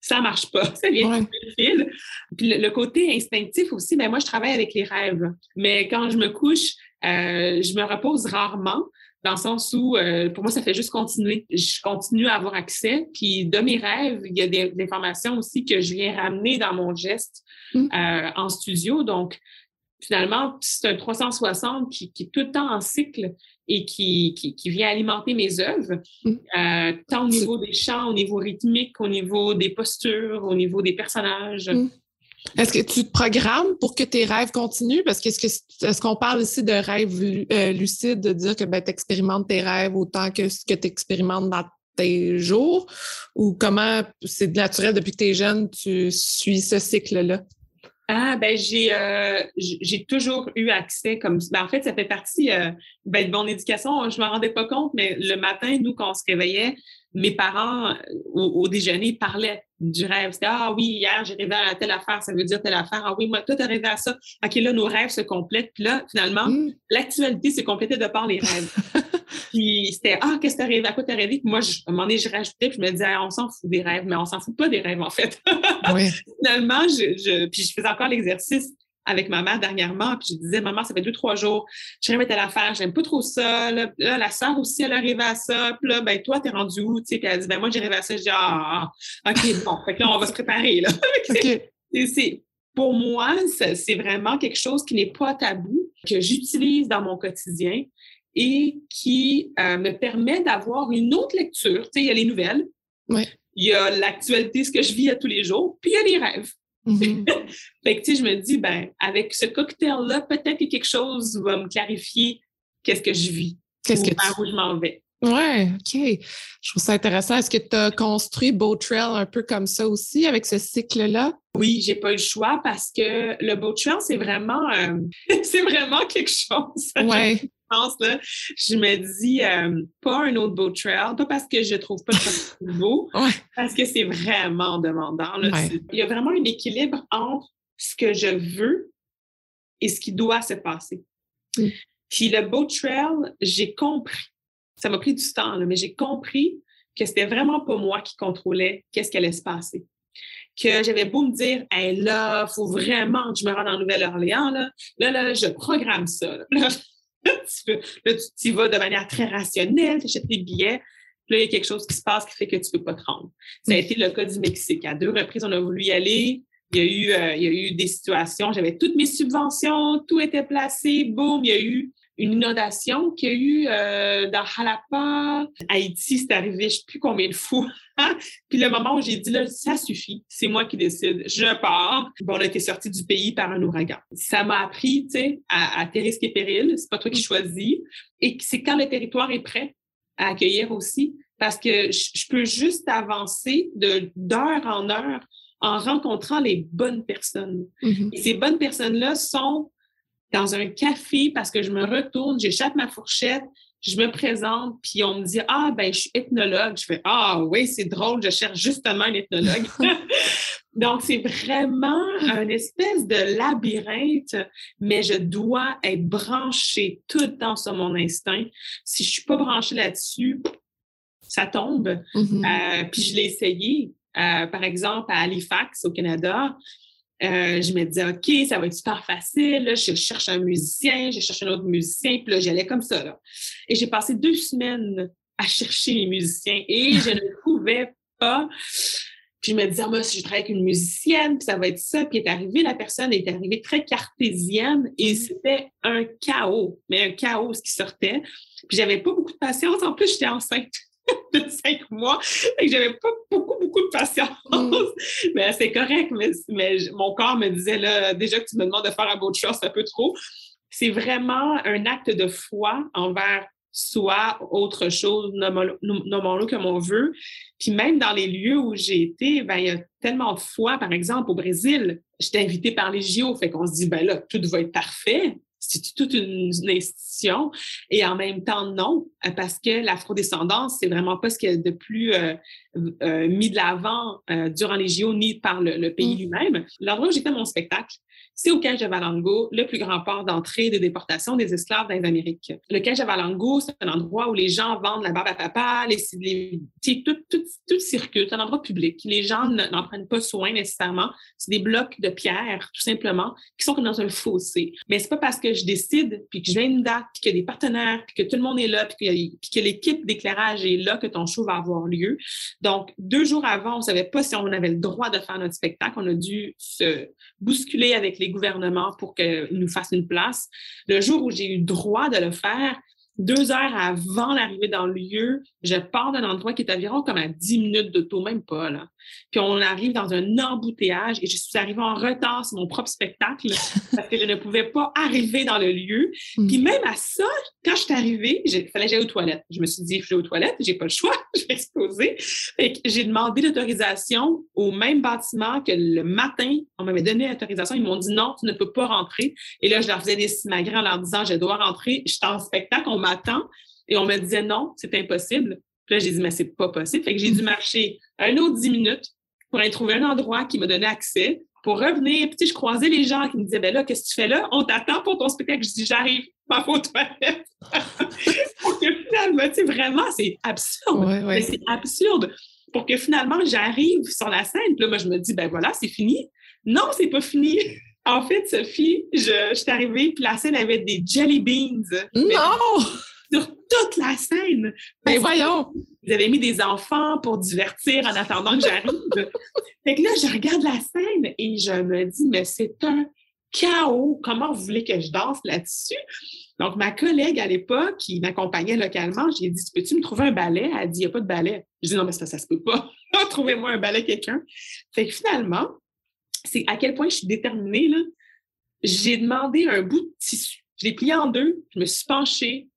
ça marche pas. Ça vient ouais. fil. Puis le, côté instinctif aussi, ben moi, je travaille avec les rêves. Mais quand je me couche, euh, je me repose rarement dans le sens où, euh, pour moi, ça fait juste continuer. Je continue à avoir accès. Puis de mes rêves, il y a des, informations aussi que je viens ramener dans mon geste mmh. en studio. Donc, finalement, c'est un 360 qui, est tout le temps en cycle et qui, qui, vient alimenter mes œuvres, mm. euh, tant au niveau des chants, au niveau rythmique, au niveau des postures, au niveau des personnages. Mm. Est-ce que tu te programmes pour que tes rêves continuent? Parce que est-ce qu'on parle ici de rêves euh, lucides, de dire que ben, tu expérimentes tes rêves autant que ce que tu expérimentes dans tes jours? Ou comment c'est naturel depuis que tu es jeune, tu suis ce cycle-là? Ah, ben j'ai euh, j'ai toujours eu accès comme ben, en fait, ça fait partie euh, ben, de mon éducation. Je ne m'en rendais pas compte, mais le matin, nous, quand on se réveillait, mes parents, au, déjeuner, parlaient du rêve. C'était Ah oui, hier, j'ai rêvé à telle affaire, ça veut dire telle affaire. Ah oui, moi, toi, tu as rêvé à ça. OK, là, nos rêves se complètent. Puis là, finalement, mmh. l'actualité s'est complétée de par les rêves. Puis c'était Ah, qu'est-ce que tu as rêvé? À quoi tu as rêvé? Puis moi, je, à un moment donné, je rajoutais, puis je me disais, on s'en fout des rêves, mais on s'en fout pas des rêves, en fait. Oui. Finalement, je, je, puis je faisais encore l'exercice avec ma mère dernièrement, puis je disais, maman, ça fait deux, trois jours, je à l'affaire, j'aime pas trop ça. Là, la sœur aussi, elle arrive à ça. Puis là, ben, toi, t'es rendu où? Puis elle dit, ben, moi, j'ai rêvé à ça. Je dis, ah, ah, OK, bon. Fait que là, on va se préparer, là. c'est, pour moi, c'est vraiment quelque chose qui n'est pas tabou, que j'utilise dans mon quotidien, et qui euh, me permet d'avoir une autre lecture. Tu sais, il y a les nouvelles, il y a l'actualité, ce que je vis à tous les jours, puis il y a les rêves. Mm-hmm. fait que, tu sais, je me dis, ben, avec ce cocktail-là, peut-être que quelque chose va me clarifier qu'est-ce que je vis, qu'est-ce que où je m'en vais. Ouais, OK. Je trouve ça intéressant. Est-ce que tu as construit Boat Trail un peu comme ça aussi, avec ce cycle-là? Oui, j'ai pas eu le choix parce que le Boat Trail, c'est vraiment, euh, c'est vraiment quelque chose. Ouais. Pense, là, je me dis euh, pas un autre beau trail, pas parce que je trouve pas le beau, parce que c'est vraiment demandant. Il y a vraiment un équilibre entre ce que je veux et ce qui doit se passer. Mm. Puis le beau trail, j'ai compris. Ça m'a pris du temps, mais j'ai compris que c'était vraiment pas moi qui contrôlais qu'est-ce qui allait se passer que j'avais beau me dire, hey, là, il faut vraiment que je me rende en Nouvelle-Orléans, là. là, là, je programme ça. Là, tu, vas de manière très rationnelle, tu achètes des billets. Là, il y a quelque chose qui se passe qui fait que tu ne peux pas te rendre. Ça a été le cas du Mexique. À deux reprises, on a voulu y aller. Il y a eu, euh, il y a eu des situations, j'avais toutes mes subventions, tout était placé, boum, il y a eu une inondation qu'il y a eu euh, dans Jalapa, Haïti, c'est arrivé, je ne sais plus combien de fois. Puis le moment où j'ai dit, là, ça suffit, c'est moi qui décide, je pars. Bon, on a été sorti du pays par un ouragan. Ça m'a appris, tu sais, à, à tes risques et périls, c'est pas toi qui choisis. Et c'est quand le territoire est prêt à accueillir aussi, parce que je, peux juste avancer d'heure en heure en rencontrant les bonnes personnes. Mm-hmm. Et ces bonnes personnes-là sont dans un café parce que je me retourne, j'échappe ma fourchette, je me présente, puis on me dit Ah, ben, je suis ethnologue. Je fais Ah, oui, c'est drôle, je cherche justement un ethnologue. Donc, c'est vraiment un espèce de labyrinthe, mais je dois être branchée tout le temps sur mon instinct. Si je suis pas branchée là-dessus, ça tombe. Mm-hmm. Euh, puis je l'ai essayé. Euh, par exemple, à Halifax, au Canada, euh, je me disais, OK, ça va être super facile. je cherche un musicien, je cherche un autre musicien. Puis là, j'allais comme ça. Là. Et j'ai passé deux semaines à chercher les musiciens et je ne trouvais pas. Puis je me disais, moi, si je travaille avec une musicienne, puis ça va être ça. Puis est arrivée, la personne est arrivée très cartésienne et mm-hmm. c'était un chaos, mais un chaos ce qui sortait. Puis j'avais pas beaucoup de patience. En plus, j'étais enceinte. De cinq mois. j'avais pas beaucoup, beaucoup de patience. Mm. Mais c'est correct, mais, mon corps me disait là, déjà que tu me demandes de faire un beau chose, c'est un peu trop. C'est vraiment un acte de foi envers soi, autre chose, nommons-le comme on veut. Puis même dans les lieux où j'ai été, ben, il y a tellement de fois, par exemple, au Brésil, j'étais invitée par les JO, fait qu'on se dit, ben là, tout va être parfait c'est toute une, institution. Et en même temps, non, euh, parce que l'afrodescendance, c'est vraiment pas ce qui est de plus euh, euh, mis de l'avant durant les JO ni par le, pays mmh. lui-même. L'endroit où j'ai fait mon spectacle, c'est au Valango, le plus grand port d'entrée de déportation des esclaves dans les Amériques. Le Valango, c'est un endroit où les gens vendent la barbe à papa, les, tout, tout, tout circule, c'est un endroit public. Les gens n'en prennent pas soin nécessairement. C'est des blocs de pierre, tout simplement, qui sont comme dans un fossé. Mais c'est pas parce que je décide, puis que je viens une date, puis qu'il y a des partenaires, puis que tout le monde est là, puis que, l'équipe d'éclairage est là, que ton show va avoir lieu. Donc, deux jours avant, on savait pas si on avait le droit de faire notre spectacle. On a dû se bousculer les gouvernements pour qu'ils nous fassent une place. Le jour où j'ai eu droit de le faire, deux heures avant l'arrivée dans le lieu, je pars d'un endroit qui est environ comme à 10 minutes de d'auto, même pas. Là. Puis on arrive dans un embouteillage et je suis arrivée en retard sur mon propre spectacle parce que je ne pouvais pas arriver dans le lieu. Mm. Puis même à ça, quand je suis arrivée, il fallait que j'aille aux toilettes. Je me suis dit, je vais aux toilettes, j'ai pas le choix, je vais exploser. Et j'ai demandé l'autorisation au même bâtiment que le matin, on m'avait donné l'autorisation. Ils m'ont dit non, tu ne peux pas rentrer. Et là, je leur faisais des simagrées en leur disant, je dois rentrer, je suis en spectacle, on m'attend. Et on me disait non, c'est impossible. Puis là, j'ai dit, mais c'est pas possible. Fait que j'ai dû marcher un autre dix minutes pour aller trouver un endroit qui me donnait accès pour revenir. Puis, je croisais les gens qui me disaient, ben là, qu'est-ce que tu fais là? On t'attend pour ton spectacle. Je dis, j'arrive, pas aux toilettes. pour que finalement, tu sais, vraiment, c'est absurde. C'est absurde. Pour que finalement, j'arrive sur la scène. Puis là, moi, je me dis, ben voilà, c'est fini. Non, c'est pas fini. En fait, Sophie, je, je suis arrivée, puis la scène avait des jelly beans. Non! Sur toute la scène. Mais voyons! Ils avaient mis des enfants pour divertir en attendant que j'arrive. fait que là, je regarde la scène et je me dis, mais c'est un chaos. Comment vous voulez que je danse là-dessus? Donc, ma collègue à l'époque, qui m'accompagnait localement, j'ai dit, peux-tu me trouver un ballet? Elle a dit, il n'y a pas de ballet. Je dis, non, mais ça, ça se peut pas. Trouvez-moi un ballet, quelqu'un. Fait que finalement, c'est à quel point je suis déterminée, là. J'ai demandé un bout de tissu. Je l'ai plié en deux, je me suis penchée,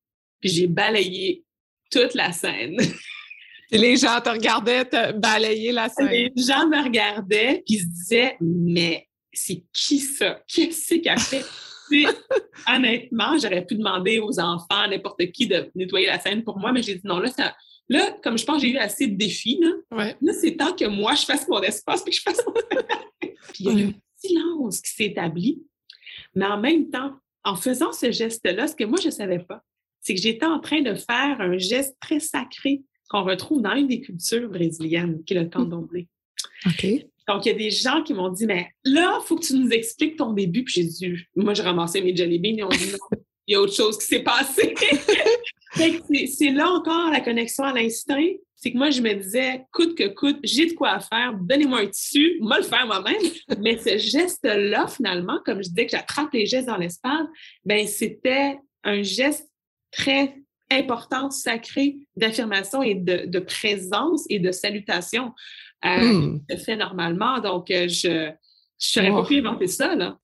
j'ai balayé toute la scène. Les gens te regardaient te balayer la scène. Les gens me regardaient puis se disaient Mais c'est qui ça? Qu'est-ce qu'elle fait? honnêtement, j'aurais pu demander aux enfants, n'importe qui, de nettoyer la scène pour moi, mais j'ai dit non, là, ça, là, comme je pense j'ai eu assez de défis, là, là c'est temps que moi, je fasse mon espace puis que je fasse mon Puis il y a eu un silence qui s'est établi. Mais en même temps, en faisant ce geste-là, ce que moi, je ne savais pas, c'est que j'étais en train de faire un geste très sacré qu'on retrouve dans une des cultures brésiliennes, qui est le candomblé. OK. Donc, il y a des gens qui m'ont dit, mais là, il faut que tu nous expliques ton début. Puis j'ai dit, moi, j'ai ramassé mes jelly beans et on dit, non, il y a autre chose qui s'est passé. c'est là encore la connexion à l'instinct. C'est que moi, je me disais, coûte que coûte, j'ai de quoi faire, donnez-moi un tissu, moi le faire moi-même. Mais ce geste-là, finalement, comme je disais que j'attrape les gestes dans l'espace, ben c'était un geste très important, sacré d'affirmation et de, présence et de salutation euh, hmm. fait normalement. Donc, euh, je ne serais pas pu inventer ça. Là.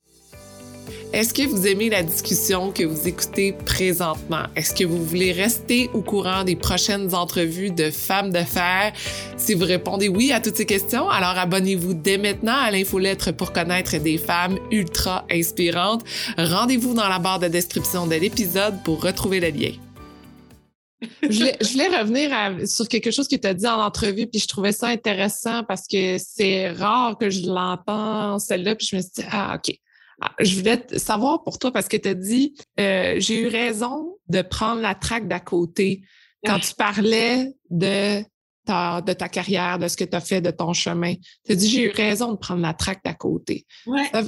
Est-ce que vous aimez la discussion que vous écoutez présentement? Est-ce que vous voulez rester au courant des prochaines entrevues de femmes d'affaires? Si vous répondez oui à toutes ces questions, alors abonnez-vous dès maintenant à l'infolettre pour connaître des femmes ultra inspirantes. Rendez-vous dans la barre de description de l'épisode pour retrouver le lien. je, voulais, revenir sur quelque chose que tu as dit en entrevue, puis je trouvais ça intéressant parce que c'est rare que je l'entends, celle-là, puis je me suis dit, ah, OK. Ah, je voulais savoir pour toi parce que tu as dit euh, j'ai eu raison de prendre la traque d'à côté quand tu parlais de ta, de ta carrière, de ce que tu as fait, de ton chemin. Tu as dit j'ai eu raison de prendre la traque d'à côté.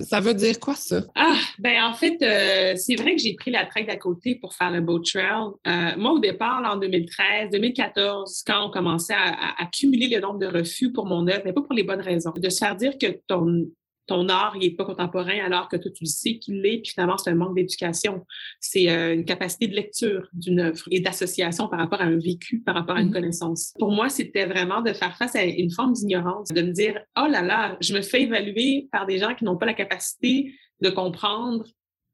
Ça, veut dire quoi ça? Ah, ben en fait, euh, c'est vrai que j'ai pris la traque d'à côté pour faire le boat trail. Euh, moi, au départ, en 2013, 2014, quand on commençait à, à, accumuler le nombre de refus pour mon œuvre, mais pas pour les bonnes raisons, de se faire dire que ton ton art n'est pas contemporain alors que toi, tu le sais qu'il l'est, puis finalement, c'est un manque d'éducation. C'est euh, une capacité de lecture d'une œuvre et d'association par rapport à un vécu, par rapport à une mm-hmm. connaissance. Pour moi, c'était vraiment de faire face à une forme d'ignorance, de me dire, oh là là, je me fais évaluer par des gens qui n'ont pas la capacité de comprendre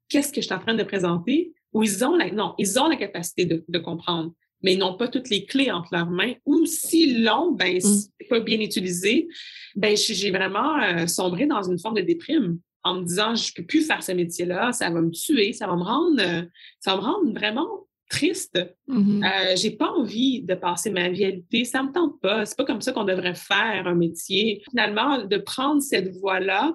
qu'est-ce que je suis en train de présenter, ou ils ont la, non, ils ont la capacité de, de comprendre mais ils n'ont pas toutes les clés entre leurs mains, ou s'ils l'ont, ben, mm. c'est pas bien utilisé, ben, j'ai vraiment euh, sombré dans une forme de déprime en me disant, je peux plus faire ce métier-là, ça va me tuer, ça va me rendre, euh, ça va me rendre vraiment triste. Mm-hmm. euh, j'ai pas envie de passer ma vie à lutter, ça me tente pas. C'est pas comme ça qu'on devrait faire un métier. Finalement, de prendre cette voie-là,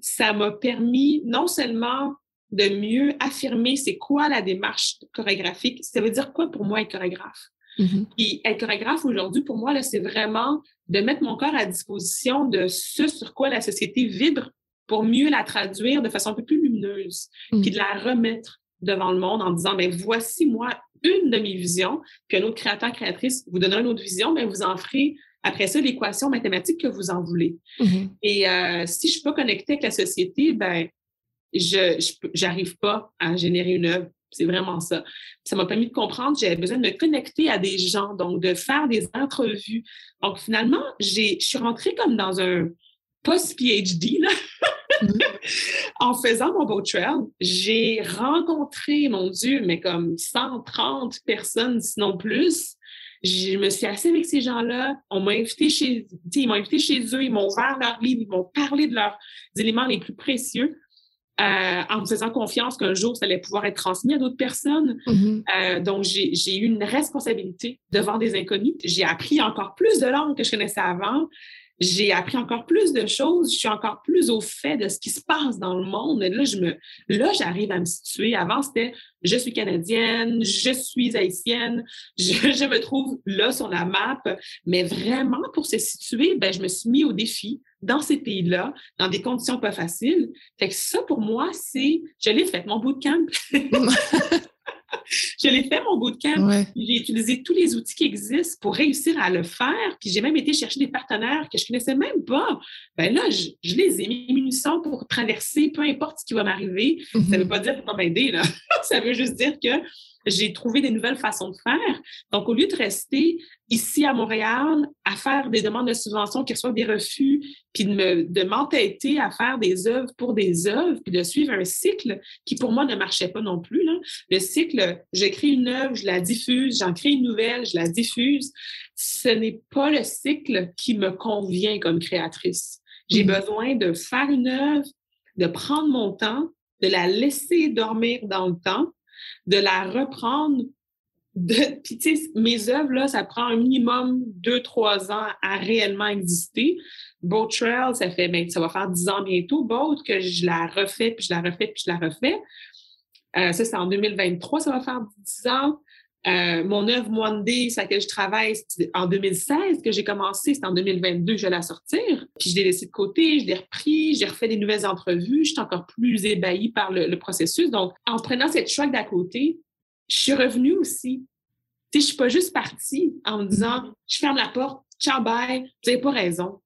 ça m'a permis non seulement de mieux affirmer c'est quoi la démarche chorégraphique. Ça veut dire quoi pour moi être chorégraphe? Mm-hmm. Puis être chorégraphe aujourd'hui, pour moi, c'est vraiment de mettre mon corps à disposition de ce sur quoi la société vibre pour mieux la traduire de façon un peu plus lumineuse, mm. puis de la remettre devant le monde en disant, mais ben, voici moi une de mes visions, puis un autre créateur, créatrice vous donnera une autre vision, mais vous en ferez après ça l'équation mathématique que vous en voulez. Mm-hmm. Et euh, si je suis pas connectée avec la société, ben je n'arrive pas à générer une œuvre. C'est vraiment ça. Ça m'a permis de comprendre que j'avais besoin de me connecter à des gens, donc de faire des entrevues. Donc finalement, je suis rentrée comme dans un post-PhD. Mm-hmm. en faisant mon boat trail, j'ai rencontré, mon Dieu, mais comme 130 personnes, sinon plus. Je me suis assise avec ces gens-là. On m'a invité chez, ils m'ont invité chez eux, ils m'ont ouvert leur livre, ils m'ont parlé de leurs éléments les plus précieux. Euh, en me faisant confiance qu'un jour, ça allait pouvoir être transmis à d'autres personnes. Mm-hmm. Euh, donc, j'ai eu une responsabilité devant des inconnus. J'ai appris encore plus de langues que je connaissais avant j'ai appris encore plus de choses, je suis encore plus au fait de ce qui se passe dans le monde. Là, je me, là, j'arrive à me situer. Avant, c'était je suis canadienne, je suis haïtienne, je, je, me trouve là sur la map. Mais vraiment, pour se situer, ben, je me suis mis au défi dans ces pays-là, dans des conditions pas faciles. Fait que ça, pour moi, c'est, je l'ai fait, mon bootcamp. je l'ai fait, mon bootcamp. J'ai utilisé tous les outils qui existent pour réussir à le faire. Puis j'ai même été chercher des partenaires que je connaissais même pas. Ben là, je, les ai mis munitions pour traverser, peu importe ce qui va m'arriver. Ça ne mm-hmm. veut pas dire pour m'aider, là. ça veut juste dire que j'ai trouvé des nouvelles façons de faire. Donc, au lieu de rester ici à Montréal à faire des demandes de subvention qui reçoivent des refus, puis de, me, de m'entêter à faire des œuvres pour des œuvres, puis de suivre un cycle qui pour moi ne marchait pas non plus. Là. Le cycle, j'écris une œuvre, je la diffuse, j'en crée une nouvelle, je la diffuse. Ce n'est pas le cycle qui me convient comme créatrice. J'ai mmh. besoin de faire une œuvre, de prendre mon temps, de la laisser dormir dans le temps, de la reprendre. Puis, tu sais, mes œuvres, là, ça prend un minimum deux, trois ans à réellement exister. Boat Trail, ça fait, ben, ça va faire dix ans bientôt. Boat, que je la refais, puis je la refais, puis je la refais. Euh, ça, c'est en 2023, ça va faire dix ans. Euh, mon œuvre Monday, sur laquelle je travaille, c'est en 2016 que j'ai commencé, c'est en 2022 je vais la sortir. Puis je l'ai laissé de côté, je l'ai repris, j'ai refait des nouvelles entrevues, je suis encore plus ébahie par le, processus. Donc, en prenant cette choix d'à côté, je suis revenue aussi. Tu sais, je suis pas juste partie en me disant, je ferme la porte, ciao, bye, vous n'avez pas raison.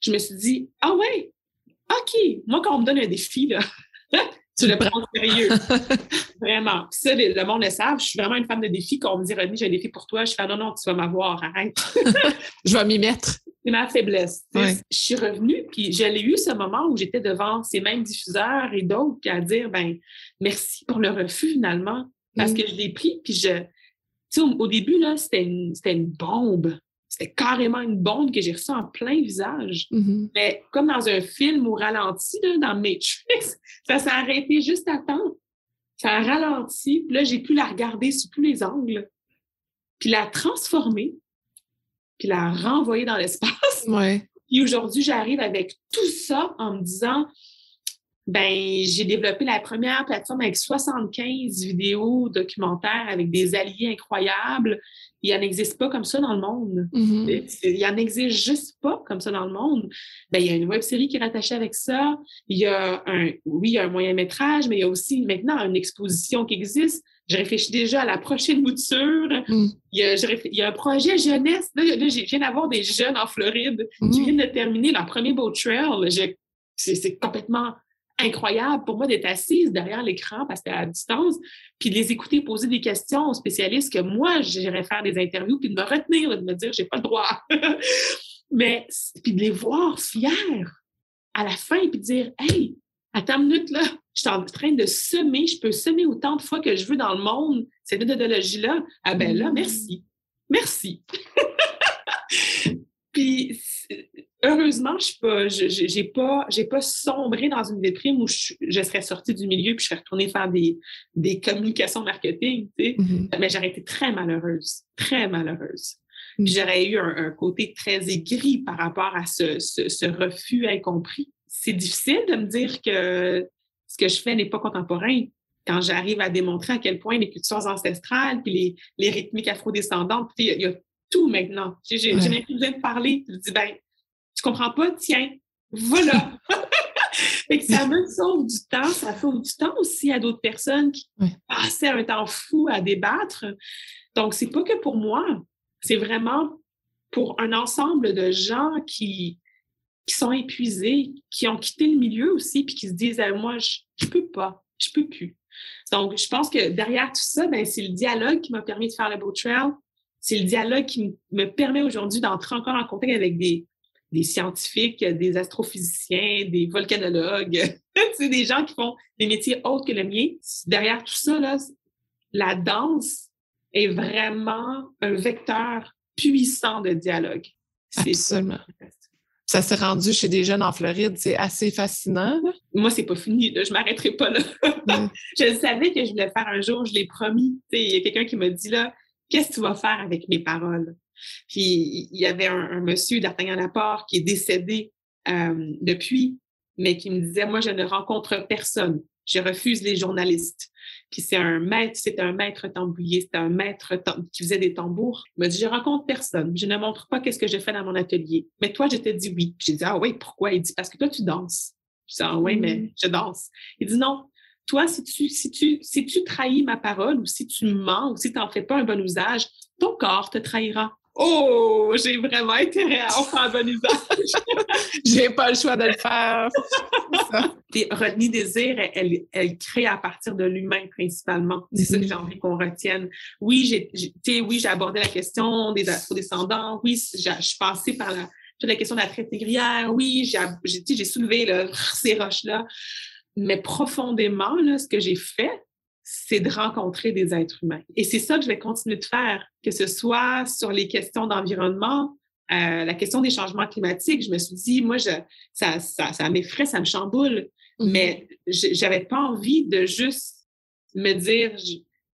Je me suis dit, ah ouais, OK, moi, quand on me donne un défi, là, tu le prends au sérieux. vraiment. ça, le monde le savent. Je suis vraiment une femme de défi. Quand on me dit, René, j'ai un défi pour toi, je fais, non, non, tu vas m'avoir, arrête. je vais m'y mettre. C'est ma faiblesse. Je suis revenue, puis j'allais eu ce moment où j'étais devant ces mêmes diffuseurs et d'autres, puis à dire, ben merci pour le refus, finalement, parce mm. que je l'ai pris, puis je. Tu sais, au, début, là, c'était une, une bombe c'était carrément une bombe que j'ai reçue en plein visage. Mm-hmm. Mais comme dans un film au ralenti, là, dans Matrix, ça s'est arrêté juste à temps. Ça a ralenti, puis là, j'ai pu la regarder sous tous les angles, puis la transformer, puis la renvoyer dans l'espace. Ouais. Puis aujourd'hui, j'arrive avec tout ça en me disant, ben, j'ai développé la première plateforme avec 75 vidéos documentaires avec des alliés incroyables. Il en existe pas comme ça dans le monde. Mm-hmm. Il en existe juste pas comme ça dans le monde. Ben, il y a une web série qui est rattachée avec ça. Il y a un, oui, il y a un moyen métrage, mais il y a aussi maintenant une exposition qui existe. Je réfléchis déjà à la prochaine mouture. Mm. Il, y a, il, y a, un projet jeunesse. Là, là je viens d'avoir des jeunes en Floride qui mm. viennent de terminer leur premier boat trail. C'est complètement incroyable pour moi d'être assise derrière l'écran parce que à distance, puis de les écouter poser des questions aux spécialistes que moi, j'irais faire des interviews, puis de me retenir, de me dire, j'ai pas le droit. Mais, puis de les voir fiers à la fin, puis de dire, hey, à ta minute, là, je suis en train de semer, je peux semer autant de fois que je veux dans le monde cette méthodologie-là. Ah ben là, merci. Merci. puis heureusement, je pas, j'ai pas, j'ai pas sombré dans une déprime où je, serais sortie du milieu puis je serais retournée faire des, des communications marketing, tu sais. Mm-hmm. Mais j'aurais été très malheureuse, très malheureuse. Mm-hmm. J'aurais eu un, côté très aigri par rapport à ce, ce, refus incompris. C'est difficile de me dire que ce que je fais n'est pas contemporain quand j'arrive à démontrer à quel point les cultures ancestrales puis les, les rythmiques afrodescendantes, il y, a tout maintenant. J'ai même plus besoin de parler. Je dis, ben, tu comprends pas? Tiens, voilà. Et que ça me sauve du temps, ça sauve du temps aussi à d'autres personnes qui passaient un temps fou à débattre. Donc, c'est pas que pour moi, c'est vraiment pour un ensemble de gens qui, qui sont épuisés, qui ont quitté le milieu aussi, puis qui se disent moi, je, je peux pas, je peux plus. Donc, je pense que derrière tout ça, ben, c'est le dialogue qui m'a permis de faire le Boat Trail. C'est le dialogue qui me permet aujourd'hui d'entrer encore en contact avec des, des scientifiques, des astrophysiciens, des volcanologues, c'est des gens qui font des métiers autres que le mien. Derrière tout ça, là, la danse est vraiment un vecteur puissant de dialogue. Absolument. Ça s'est rendu chez des jeunes en Floride, c'est assez fascinant. Moi, c'est pas fini, là. je m'arrêterai pas là. je savais que je voulais faire un jour, je l'ai promis. Il y a quelqu'un qui m'a dit là, qu'est-ce que tu vas faire avec mes paroles? Puis il y avait un, monsieur d'Artagnan Laporte qui est décédé euh, depuis, mais qui me disait, moi, je ne rencontre personne. Je refuse les journalistes. Puis c'est un maître, c'était un maître tambouillé, c'était un maître qui faisait des tambours. Il m'a dit, je rencontre personne. Je ne montre pas qu'est-ce que je fais dans mon atelier. Mais toi, je te dis oui. J'ai dit, ah oui, pourquoi? Il dit, parce que toi, tu danses. Je dis, ah oui, mais mmh. je danse. Il dit, non, toi, si tu, si tu, si tu trahis ma parole ou si tu mens ou si tu n'en fais pas un bon usage, ton corps te trahira. Oh, j'ai vraiment intérêt à en faire un bon usage. j'ai pas le choix de le faire. Rodney Désir, elle, elle, crée à partir de l'humain principalement. C'est ça que j'ai envie qu'on retienne. Oui, j'ai, oui, j'ai abordé la question des afro-descendants. Oui, je suis passée par la, la question de la traite négrière. Oui, j'ai, j'ai soulevé là, ces roches-là. Mais profondément, là, ce que j'ai fait, c'est de rencontrer des êtres humains. Et c'est ça que je vais continuer de faire, que ce soit sur les questions d'environnement, euh, la question des changements climatiques. Je me suis dit, moi, je, ça, ça, ça m'effraie, ça me chamboule. Mm-hmm. Mais j'avais pas envie de juste me dire,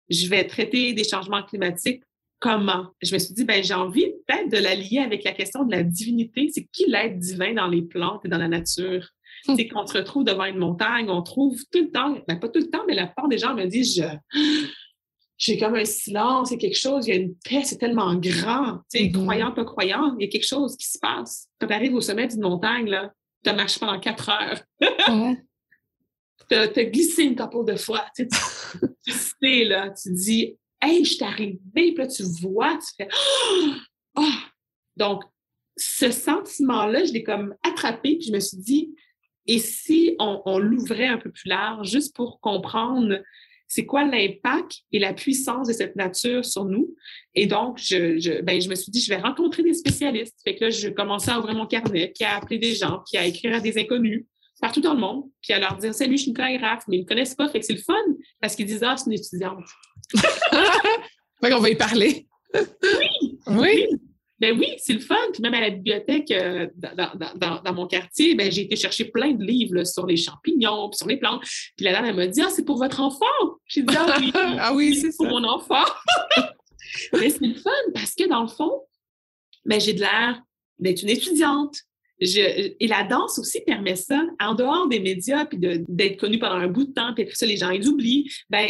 je, vais traiter des changements climatiques comment? Je me suis dit, ben, j'ai envie peut-être de la lier avec la question de la divinité. C'est qui l'être divin dans les plantes et dans la nature? C'est qu'on se retrouve devant une montagne, on trouve tout le temps, ben, pas tout le temps, mais la plupart des gens me disent, je, j'ai comme un silence, il y a quelque chose, il y a une paix, c'est tellement grand. Tu sais, mm-hmm. croyant, pas croyant, il y a quelque chose qui se passe. Quand tu arrives au sommet d'une montagne, là, tu as marché pendant quatre heures. tu as, glissé une couple de fois. Tu, sais, là, tu dis, hey, je suis arrivée, puis là, tu vois, tu fais, oh! Donc, ce sentiment-là, je l'ai comme attrapé, puis je me suis dit, et si on, on l'ouvrait un peu plus large, juste pour comprendre c'est quoi l'impact et la puissance de cette nature sur nous. Et donc, je, je, ben, je me suis dit, je vais rencontrer des spécialistes. Fait que là, je commençais à ouvrir mon carnet, puis à appeler des gens, puis à écrire à des inconnus partout dans le monde, puis à leur dire Salut, je suis une chorégraphe, mais ils ne connaissent pas. Fait que c'est le fun parce qu'ils disent Ah, c'est une étudiante. fait qu'on va y parler. oui. oui. Ben oui, c'est le fun. Puis même à la bibliothèque euh, dans, mon quartier, ben, j'ai été chercher plein de livres sur les champignons, puis sur les plantes. Puis la dame, elle m'a dit Ah, c'est pour votre enfant. J'ai dit Ah oui, ah oui c'est pour mon enfant. Mais c'est le fun parce que dans le fond, ben, j'ai de l'air d'être une étudiante. Je, et la danse aussi permet ça, en dehors des médias, puis d'être connue pendant un bout de temps, puis après ça, les gens ils oublient. Ben,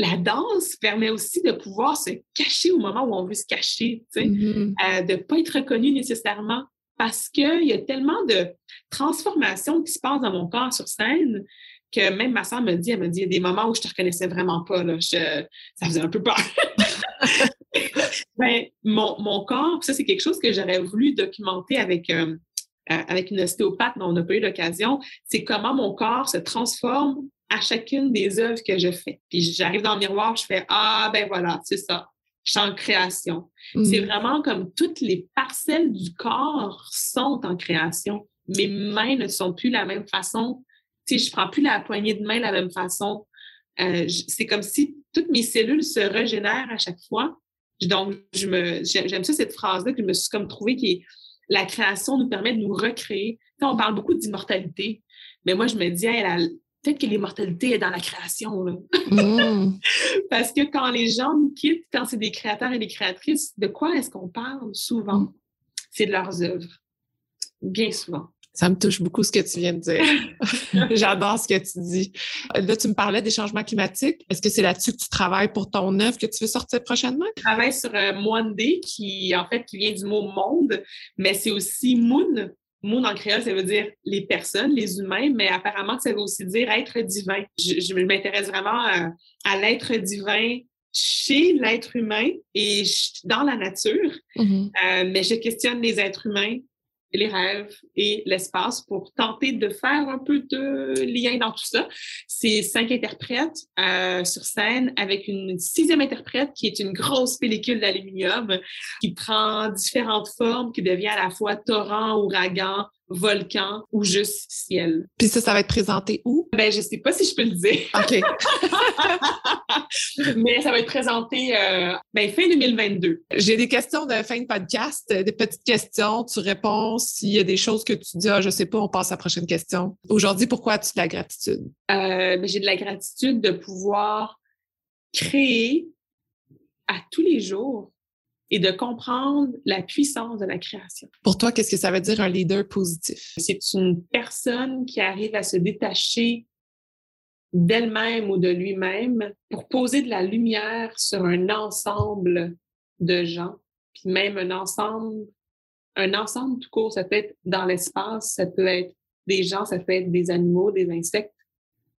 la danse permet aussi de pouvoir se cacher au moment où on veut se cacher, mm-hmm. euh, de ne pas être reconnu nécessairement parce qu'il y a tellement de transformations qui se passent dans mon corps sur scène que même ma soeur me dit, elle me dit, il y a des moments où je ne te reconnaissais vraiment pas. Là, ça faisait un peu peur. Ben, mon, corps, ça c'est quelque chose que j'aurais voulu documenter avec, euh, euh, avec une ostéopathe, mais on n'a pas eu l'occasion, c'est comment mon corps se transforme à chacune des œuvres que je fais. Puis j'arrive dans le miroir, je fais Ah, ben voilà, c'est ça. Je suis en création. Mm. C'est vraiment comme toutes les parcelles du corps sont en création. Mes mains ne sont plus la même façon. Tu sais, je prends plus la poignée de main de la même façon. Euh, c'est comme si toutes mes cellules se régénèrent à chaque fois. Donc, je me, j'aime ça, cette phrase-là que je me suis comme trouvée qui est la création nous permet de nous recréer. Tu on parle beaucoup d'immortalité, mais moi, je me dis, elle a, peut-être que l'immortalité est dans la création. Mm. Parce que quand les gens nous quittent, quand c'est des créateurs et des créatrices, de quoi est-ce qu'on parle souvent? Mm. C'est de leurs œuvres. Bien souvent. Ça me touche beaucoup ce que tu viens de dire. J'adore ce que tu dis. Là, tu me parlais des changements climatiques. Est-ce que c'est là-dessus que tu travailles pour ton œuvre que tu veux sortir prochainement? Je travaille sur euh, qui, en fait, qui vient du mot monde, mais c'est aussi moon, Moon en créole, ça veut dire les personnes, les humains, mais apparemment, ça veut aussi dire être divin. Je, m'intéresse vraiment à, l'être divin chez l'être humain et dans la nature, mm-hmm. euh, mais je questionne les êtres humains les rêves et l'espace pour tenter de faire un peu de lien dans tout ça. C'est cinq interprètes euh, sur scène avec une sixième interprète qui est une grosse pellicule d'aluminium qui prend différentes formes, qui devient à la fois torrent, ouragan, volcan ou juste ciel. Puis ça, ça va être présenté où? Ben, je sais pas si je peux le dire. OK. Mais ça va être présenté euh, ben, fin 2022. J'ai des questions de fin de podcast, des petites questions. Tu réponds s'il y a des choses que tu dis, ah, je sais pas, on passe à la prochaine question. Aujourd'hui, pourquoi as-tu de la gratitude? Euh, ben, j'ai de la gratitude de pouvoir créer à tous les jours et de comprendre la puissance de la création. Pour toi, qu'est-ce que ça veut dire un leader positif? C'est une personne qui arrive à se détacher d'elle-même ou de lui-même pour poser de la lumière sur un ensemble de gens, puis même un ensemble, un ensemble tout court, ça peut être dans l'espace, ça peut être des gens, ça peut être des animaux, des insectes,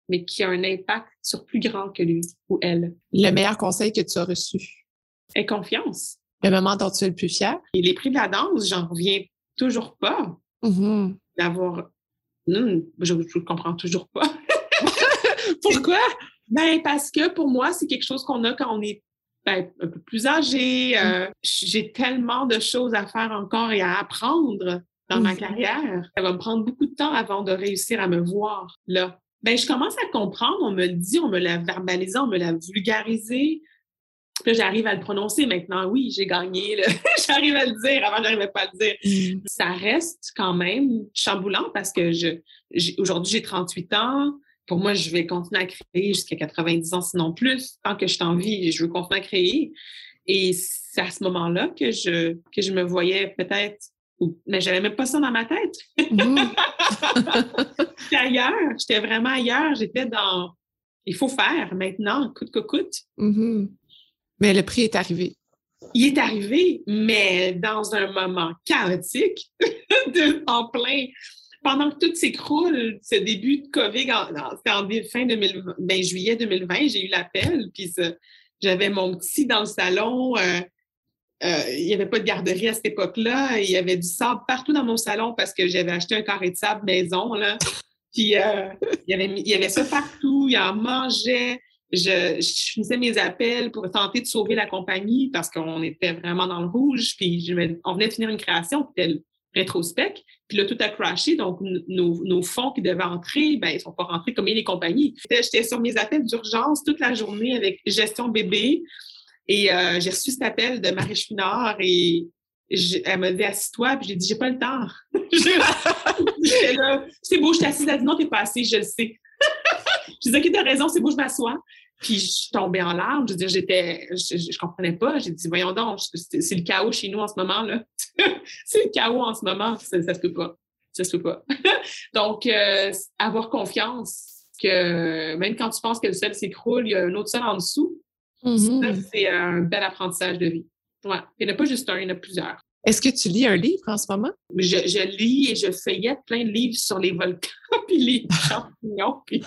mais qui a un impact sur plus grand que lui ou elle. Le meilleur conseil que tu as reçu? Est confiance. Le moment dont tu es le plus fier? Et les prix de la danse, j'en reviens toujours pas mm-hmm. d'avoir. Non, je ne comprends toujours pas. Pourquoi? Ben, parce que pour moi, c'est quelque chose qu'on a quand on est ben, un peu plus âgé. Euh, mm. J'ai tellement de choses à faire encore et à apprendre dans ma mm-hmm. carrière. Ça va me prendre beaucoup de temps avant de réussir à me voir là. Ben, je commence à comprendre, on me le dit, on me l'a verbalisé, on me l'a vulgarisé. Puis j'arrive à le prononcer maintenant. Oui, j'ai gagné. j'arrive à le dire. Avant, j'arrivais pas à le dire. Mm. Ça reste quand même chamboulant parce que je, aujourd'hui, j'ai 38 ans. Pour moi, je vais continuer à créer jusqu'à 90 ans, sinon plus. Tant que je suis en vie, je veux continuer à créer. Et c'est à ce moment-là que je, que je me voyais peut-être mais j'avais même pas ça dans ma tête. Mm. J'étais ailleurs, j'étais vraiment ailleurs. J'étais dans il faut faire maintenant, coûte que coûte. Mm-hmm. Mais le prix est arrivé. Il est arrivé, mais dans un moment chaotique, de, en plein. Pendant que tout s'écroule, ce début de COVID, c'était en, fin 2020, ben, juillet 2020, j'ai eu l'appel, puis j'avais mon petit dans le salon. Euh, euh, il n'y avait pas de garderie à cette époque-là. Il y avait du sable partout dans mon salon parce que j'avais acheté un carré de sable maison. Là. Puis euh, il, y avait, il y avait ça partout. Il en mangeait je, faisais mes appels pour tenter de sauver la compagnie parce qu'on était vraiment dans le rouge. Puis on venait de finir une création, c'était le rétrospect. Puis là, tout a crashé. Donc, nos, fonds qui devaient entrer, ben, ils sont pas rentrés comme les compagnies. J'étais sur mes appels d'urgence toute la journée avec gestion bébé. Et euh, j'ai reçu cet appel de Marie Chouinard et elle m'a dit assis-toi, puis j'ai dit j'ai pas le temps. c'est beau, je suis assise, elle dit non, t'es pas assise, je le sais. je disais, OK, t'as raison, c'est beau, je m'assois. Puis je suis tombée en larmes. Je veux dire, j'étais, je, je, comprenais pas. J'ai dit, voyons donc, c'est le chaos chez nous en ce moment, là. c'est le chaos en ce moment. Ça, ça se peut pas. Ça se peut pas. donc, euh, avoir confiance que même quand tu penses que le sol s'écroule, il y a un autre sol en dessous. Mm-hmm. c'est un bel apprentissage de vie. Ouais. Il n'y en a pas juste un, il y en a plusieurs. Est-ce que tu lis un livre en ce moment? Je, lis et je feuillette plein de livres sur les volcans, puis les champignons, puis,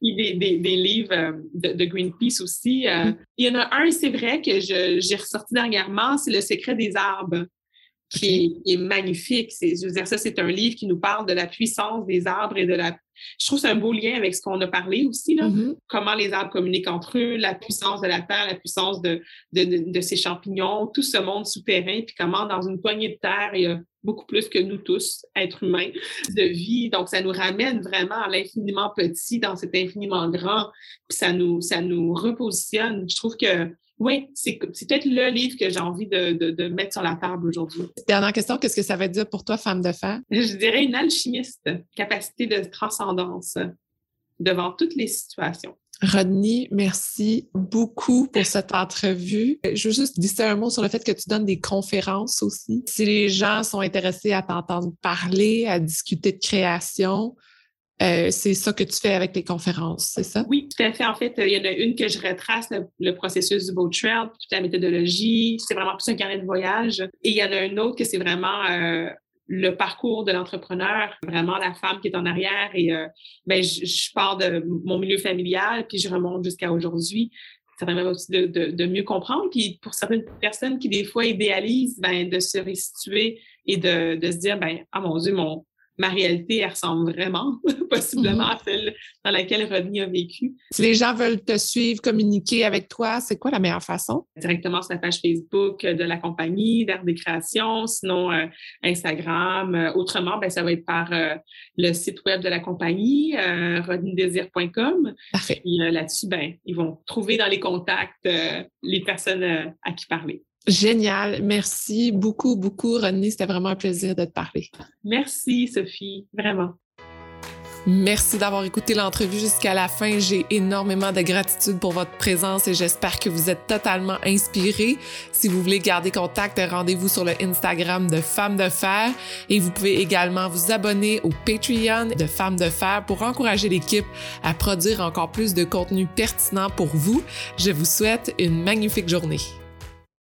des, livres euh, de, Greenpeace aussi. Euh. Mm-hmm. Il y en a un, c'est vrai, que j'ai ressorti dernièrement, c'est Le secret des arbres qui, est, magnifique. je veux dire, ça, c'est un livre qui nous parle de la puissance des arbres et de la. Je trouve que c'est un beau lien avec ce qu'on a parlé aussi, là. Mm-hmm. Comment les arbres communiquent entre eux, la puissance de la terre, la puissance de, de, ces champignons, tout ce monde souterrain, puis comment dans une poignée de terre, il y a beaucoup plus que nous tous, êtres humains, de vie. Donc, ça nous ramène vraiment à l'infiniment petit dans cet infiniment grand, puis ça nous, ça nous repositionne. Je trouve que oui, c'est peut-être le livre que j'ai envie de, mettre sur la table aujourd'hui. Dernière question, qu'est-ce que ça veut dire pour toi, femme de fer? Je dirais une alchimiste, capacité de transcendance devant toutes les situations. Rodney, merci beaucoup pour cette entrevue. Je veux juste dire un mot sur le fait que tu donnes des conférences aussi. Si les gens sont intéressés à t'entendre parler, à discuter de création, euh, c'est ça que tu fais avec tes conférences, c'est ça? Oui, tout à fait. En fait, il y en a une que je retrace le, processus du boat trail, toute la méthodologie. C'est vraiment plus un carnet de voyage. Et il y en a une autre que c'est vraiment euh, le parcours de l'entrepreneur, vraiment la femme qui est en arrière. Et euh, ben, je, pars de mon milieu familial, puis je remonte jusqu'à aujourd'hui. Ça permet aussi de, mieux comprendre. Puis pour certaines personnes qui, des fois, idéalisent, ben, de se restituer et de, de se dire, ben, ah mon Dieu, mon, ma réalité, elle ressemble vraiment possiblement à celle dans laquelle Rodney a vécu. Si les gens veulent te suivre, communiquer avec toi, c'est quoi la meilleure façon? Directement sur la page Facebook de la compagnie d'Art des Créations, sinon euh, Instagram. Euh, autrement, ben, ça va être par euh, le site web de la compagnie, rodneydésir.com. Parfait. là-dessus, ben, ils vont trouver dans les contacts les personnes à qui parler. Génial. Merci beaucoup, beaucoup, René. C'était vraiment un plaisir de te parler. Merci, Sophie. Vraiment. Merci d'avoir écouté l'entrevue jusqu'à la fin. J'ai énormément de gratitude pour votre présence et j'espère que vous êtes totalement inspirés. Si vous voulez garder contact, rendez-vous sur le Instagram de Femmes de Fer et vous pouvez également vous abonner au Patreon de Femmes de Fer pour encourager l'équipe à produire encore plus de contenu pertinent pour vous. Je vous souhaite une magnifique journée.